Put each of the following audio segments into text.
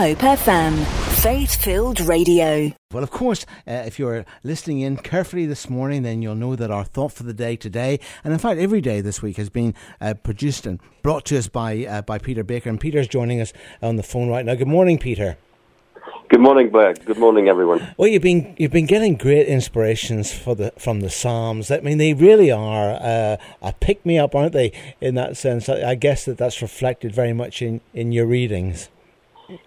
Hope FM, faith filled radio. Well, of course, uh, if you're listening in carefully this morning, then you'll know that our thought for the day today, and in fact every day this week, has been uh, produced and brought to us by uh, by Peter Baker. And Peter's joining us on the phone right now. Good morning, Peter. Good morning, Blair. Good morning, everyone. Well, you've been you've been getting great inspirations for the from the Psalms. I mean, they really are uh, a pick me up, aren't they? In that sense, I, I guess that that's reflected very much in in your readings.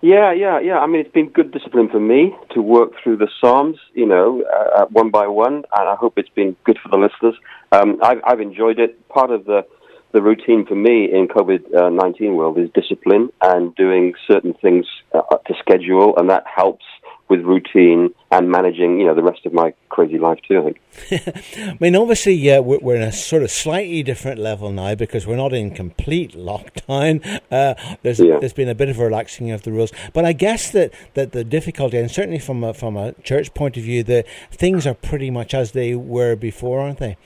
Yeah, yeah, yeah. I mean, it's been good discipline for me to work through the Psalms, you know, uh, one by one, and I hope it's been good for the listeners. Um, I've, I've enjoyed it. Part of the the routine for me in COVID nineteen world is discipline and doing certain things uh, to schedule, and that helps with routine and managing, you know, the rest of my crazy life too. I think. I mean, obviously, yeah, we're, we're, in a sort of slightly different level now because we're not in complete lockdown. Uh, there's yeah. there's been a bit of a relaxing of the rules, but I guess that, that the difficulty, and certainly from a, from a church point of view, the things are pretty much as they were before, aren't they?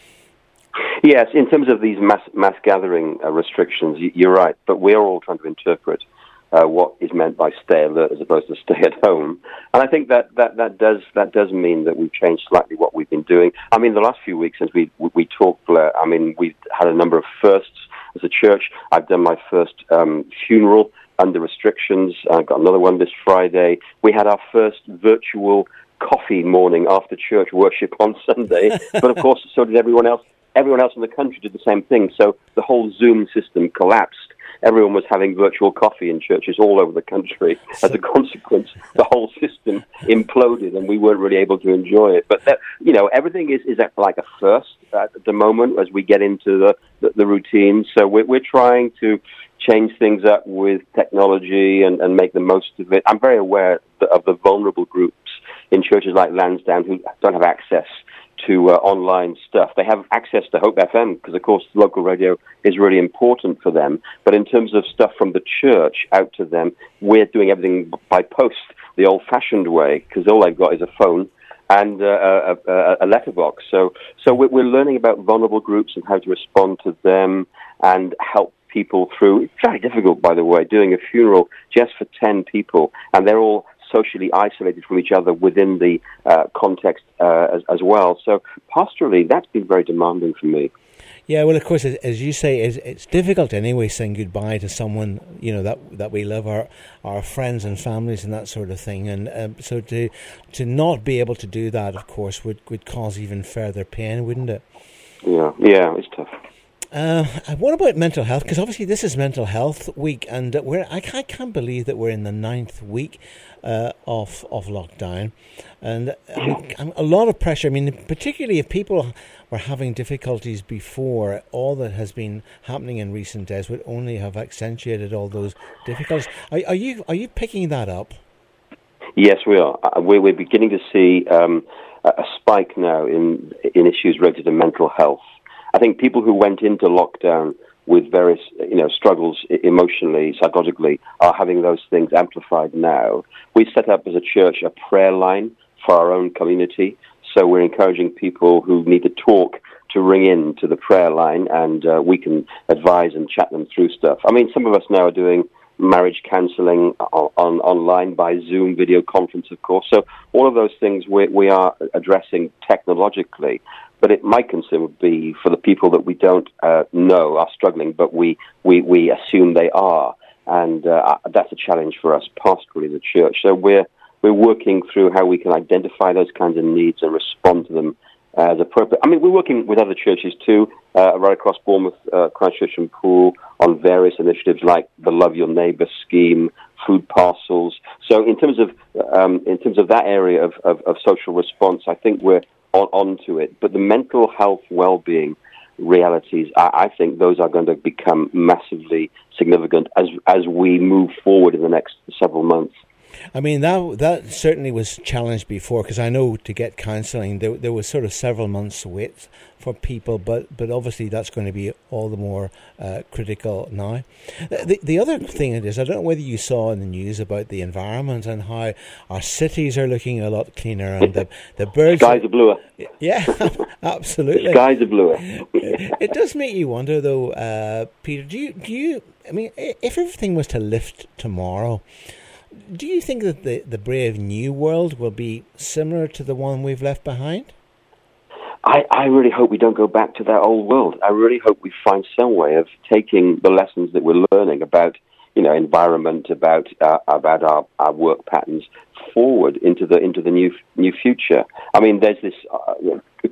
Yes, in terms of these mass mass gathering uh, restrictions, you're right. But we're all trying to interpret uh, what is meant by stay alert as opposed to stay at home. And I think that, that, that does that does mean that we've changed slightly what we've been doing. I mean, the last few weeks since we we talked, Blair, I mean, we've had a number of firsts as a church. I've done my first um, funeral under restrictions. I've got another one this Friday. We had our first virtual coffee morning after church worship on Sunday. but of course, so did everyone else. Everyone else in the country did the same thing. So the whole Zoom system collapsed everyone was having virtual coffee in churches all over the country. As a consequence, the whole system imploded, and we weren't really able to enjoy it. But that, you know, everything is is like a first at the moment as we get into the the, the routine. So we're we're trying to change things up with technology and, and make the most of it. I'm very aware of the vulnerable groups in churches like Lansdowne who don't have access to uh, online stuff. They have access to Hope FM because, of course, local radio is really important for them. But in terms of stuff from the church out to them, we're doing everything by post, the old-fashioned way, because all they've got is a phone and uh, a, a, a, letterbox. So, so we're learning about vulnerable groups and how to respond to them and help people through. It's very difficult, by the way, doing a funeral just for 10 people, and they're all socially isolated from each other within the uh, context uh, as, as, well. So pastorally, that's been very demanding for me. Yeah, well, of course, as you say, it's, it's difficult anyway saying goodbye to someone you know that that we love, our our friends and families and that sort of thing. And um, so to to not be able to do that, of course, would would cause even further pain, wouldn't it? Yeah, yeah, it's tough. Uh, what about mental health? Because obviously this is Mental Health Week, and we're I, I can't believe that we're in the ninth week uh, of of lockdown, and I mean, a lot of pressure. I mean, particularly if people were having difficulties before, all that has been happening in recent days would only have accentuated all those difficulties. Are, are you are you picking that up? Yes, we are. Uh, we're, we're beginning to see um, a spike now in in issues related to mental health. I think people who went into lockdown with various you know struggles emotionally, psychologically, are having those things amplified now. We set up as a church a prayer line for our own community, so we're encouraging people who need to talk to ring in to the prayer line, and uh, we can advise and chat them through stuff. I mean, some of us now are doing marriage counseling on, on, online by Zoom video conference, of course. So all of those things we, we are addressing technologically. But it, my concern would be for the people that we don't uh, know are struggling, but we, we, we assume they are. And uh, that's a challenge for us pastorally the church. So we're, we're working through how we can identify those kinds of needs and respond to them as appropriate. I mean, we're working with other churches too, uh, right across Bournemouth, uh, Christchurch, and Poole on various initiatives like the Love Your Neighbour scheme, food parcels. So, in terms of um, in terms of that area of, of, of social response, I think we're on, onto it. But the mental health well-being realities, I, I, think those are going to become massively significant as as we move forward in the next several months. I mean that that certainly was challenged before because I know to get counselling there there was sort of several months wait for people, but but obviously that's going to be all the more uh, critical now. The the other thing it is I don't know whether you saw in the news about the environment and how our cities are looking a lot cleaner and the the birds skies are bluer. Yeah, absolutely. skies are bluer. it does make you wonder though, uh, Peter. Do you do you? I mean, if everything was to lift tomorrow do you think that the, the brave new world will be similar to the one we've left behind? I, I really hope we don't go back to that old world. I really hope we find some way of taking the lessons that we're learning about, you know, environment, about uh, about our, our work patterns forward into the into the new new future. I mean, there's this uh,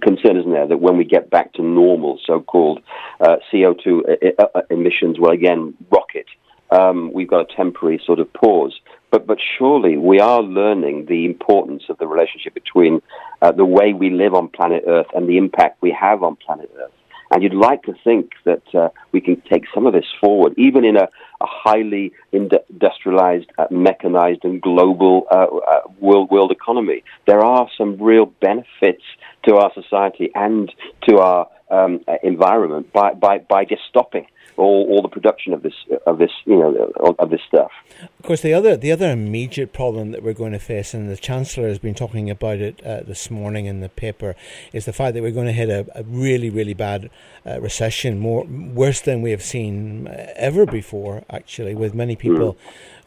concern, isn't there, that when we get back to normal, so-called uh, CO2 uh, emissions will again rocket. Um, we've got a temporary sort of pause. But, but surely we are learning the importance of the relationship between uh, the way we live on planet Earth and the impact we have on planet Earth. And you'd like to think that uh, we can take some of this forward, even in a, a highly industrialized, uh, mechanized, and global uh, uh, world world economy. There are some real benefits to our society and to our um, environment by, by, by just stopping all, all the production of this of this you know of this stuff. Of course, the other the other immediate problem that we're going to face, and the chancellor has been talking about it uh, this morning in the paper, is the fact that we're going to hit a, a really really bad uh, recession, more worse than we have seen ever before. Actually, with many people. Mm.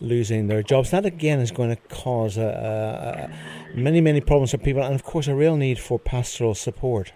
Losing their jobs, that again is going to cause a, a, many, many problems for people, and of course, a real need for pastoral support.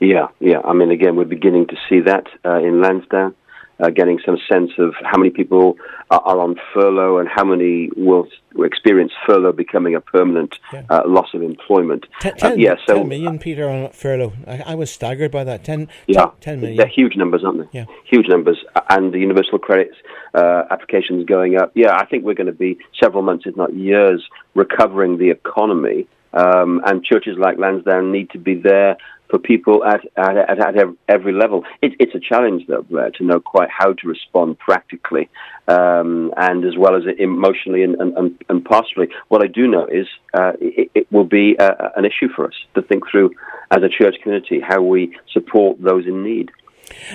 Yeah, yeah. I mean, again, we're beginning to see that uh, in Lansdowne, uh, getting some sense of how many people are, are, on furlough and how many will experience furlough becoming a permanent yeah. uh, loss of employment. Ten, ten, uh, yeah, so 10 million, Peter, on furlough. I, I was staggered by that. 10, yeah, 10 million. They're huge numbers, aren't they? Yeah. Huge numbers. And the universal credits uh, applications going up. Yeah, I think we're going to be several months, if not years, recovering the economy. Um, and churches like Lansdowne need to be there for people at, at, at, at every level. It, it's a challenge, though, Blair, to know quite how to respond practically um, and as well as emotionally and, and, and pastorally. What I do know is uh, it, it, will be a, an issue for us to think through as a church community how we support those in need.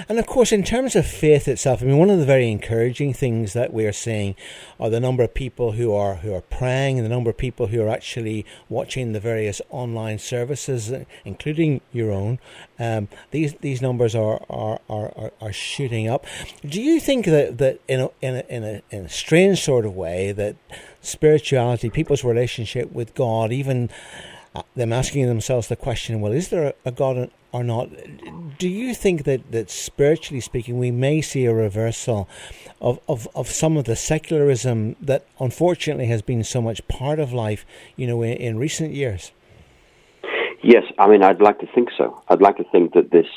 And of course, in terms of faith itself, I mean, one of the very encouraging things that we are seeing are the number of people who are who are praying, and the number of people who are actually watching the various online services, including your own. Um, these these numbers are, are, are, are, shooting up. Do you think that, that in a, in a in a in a strange sort of way that spirituality, people's relationship with God, even Uh, them asking themselves the question, well, is there a God or not? Do you think that, that spiritually speaking, we may see a reversal of, of, of some of the secularism that unfortunately has been so much part of life, you know, in, in recent years? Yes, I mean, I'd like to think so. I'd like to think that this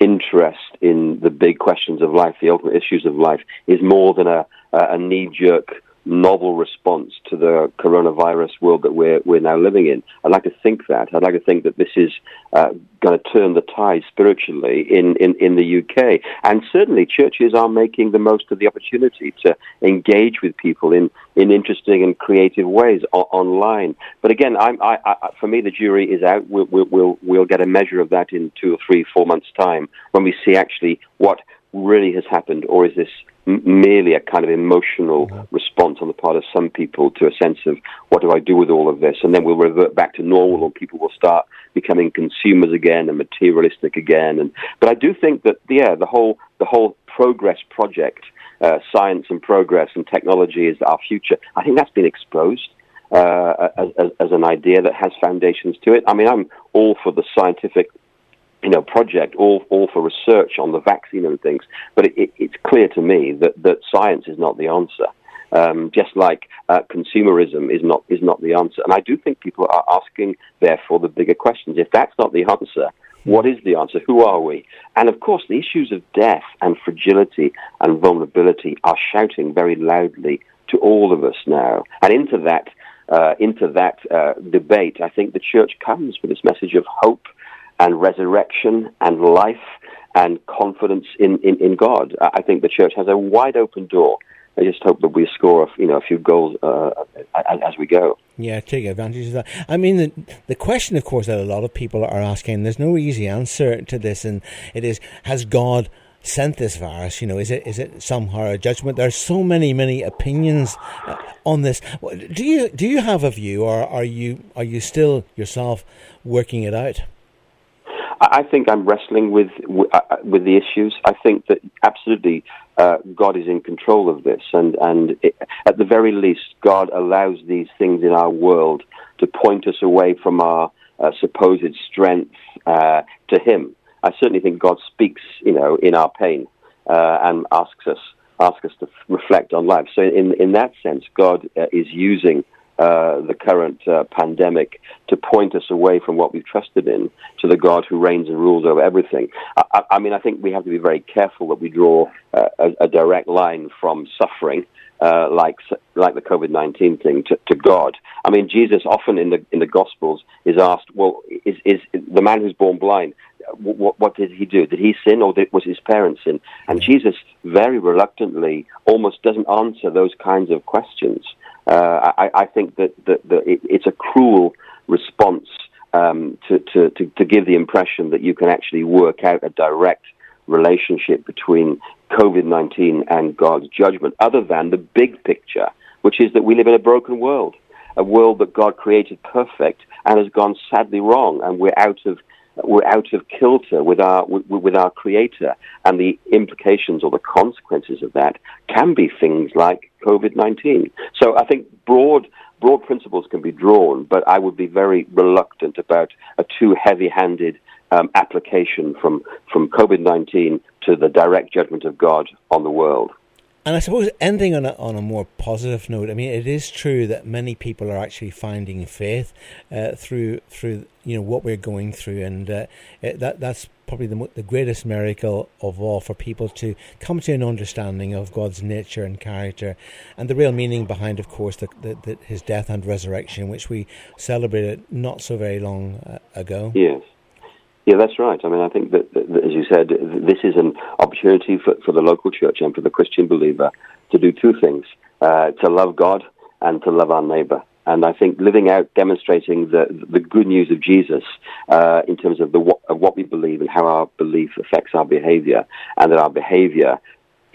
interest in the big questions of life, the ultimate issues of life, is more than a, a knee jerk novel response to the coronavirus world that we're we're now living in. I'd like to think that. I'd like to think that this is uh, going to turn the tide spiritually in, in, in the UK. And certainly, churches are making the most of the opportunity to engage with people in, in interesting and creative ways o- online. But again, I, I, for me, the jury is out. We'll, we'll we'll get a measure of that in two or three, four months' time when we see actually what really has happened, or is this merely a kind of emotional mm-hmm. response on the part of some people to a sense of what do I do with all of this, and then we'll revert back to normal, and people will start becoming consumers again and materialistic again. And but I do think that yeah, the whole the whole progress project, uh, science and progress and technology is our future. I think that's been exposed. Uh, as, as an idea that has foundations to it. I mean, I'm all for the scientific you know, project all, all for research on the vaccine and things. But it, it, it's clear to me that, that science is not the answer. Um, just like uh, consumerism is not is not the answer. And I do think people are asking, therefore, the bigger questions. If that's not the answer, what is the answer? Who are we? And of course, the issues of death and fragility and vulnerability are shouting very loudly to all of us now. And into that, uh, into that uh, debate, I think the church comes with this message of hope and resurrection and life and confidence in, in, in God. I think the church has a wide open door. I just hope that we score, you know, a few goals uh, as, we go. Yeah, take advantage of that. I mean, the, the question, of course, that a lot of people are asking, there's no easy answer to this, and it is, has God sent this virus? You know, is it is it somehow a judgment? There are so many many opinions uh, on this. Do you do you have a view, or are you are you still yourself working it out? I think I'm wrestling with uh, uh, with the issues. I think that absolutely uh, God is in control of this, and and it, at the very least, God allows these things in our world to point us away from our uh, supposed strength uh, to Him. I certainly think God speaks, you know, in our pain uh, and asks us asks us to reflect on life. So, in in that sense, God is using uh, the current uh, pandemic to point us away from what we've trusted in to the God who reigns and rules over everything. I, I mean, I think we have to be very careful that we draw uh, a, a, direct line from suffering. Uh, like like the COVID nineteen thing to, to, God. I mean, Jesus often in the in the Gospels is asked, "Well, is is the man who's born blind? What, what did he do? Did he sin, or did, was his parents sin?" And Jesus very reluctantly almost doesn't answer those kinds of questions. Uh, I, I, think that, that, that it, it's a cruel response um, to, to, to, to, give the impression that you can actually work out a direct relationship between COVID 19 and God's judgment, other than the big picture, which is that we live in a broken world, a world that God created perfect and has gone sadly wrong, and we're out of we're out of kilter with our with, our creator. And the implications or the consequences of that can be things like COVID-19 so i think broad broad principles can be drawn but i would be very reluctant about a too heavy-handed um, application from from COVID-19 to the direct judgment of God on the world and I suppose ending on a, on a more positive note, I mean, it is true that many people are actually finding faith uh, through through you know what we're going through, and uh, it, that that's probably the the greatest miracle of all for people to come to an understanding of God's nature and character, and the real meaning behind, of course, the, the, the His death and resurrection, which we celebrated not so very long uh, ago. Yes. Yeah, that's right. I mean, I think that, that, as you said, this is an opportunity for, for the local church and for the Christian believer to do two things uh, to love God and to love our neighbor. And I think living out, demonstrating the the good news of Jesus uh, in terms of the of what we believe and how our belief affects our behavior, and that our behavior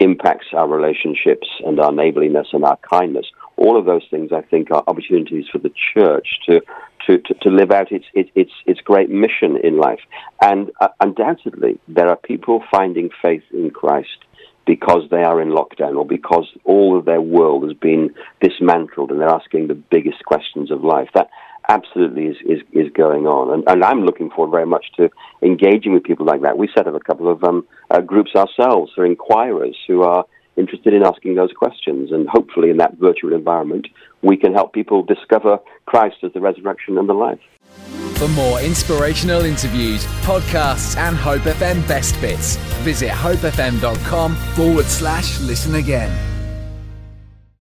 impacts our relationships and our neighborliness and our kindness. All of those things, I think, are opportunities for the church to to, to, to live out its, its, its great mission in life. And uh, undoubtedly, there are people finding faith in Christ because they are in lockdown or because all of their world has been dismantled and they're asking the biggest questions of life. That absolutely is, is, is going on. And, and I'm looking forward very much to engaging with people like that. We set up a couple of um, uh, groups ourselves for inquirers who are interested in asking those questions. And hopefully, in that virtual environment, we can help people discover Christ as the resurrection and the life. For more inspirational interviews, podcasts, and Hope FM best bits, visit hopefm.com forward slash listen again.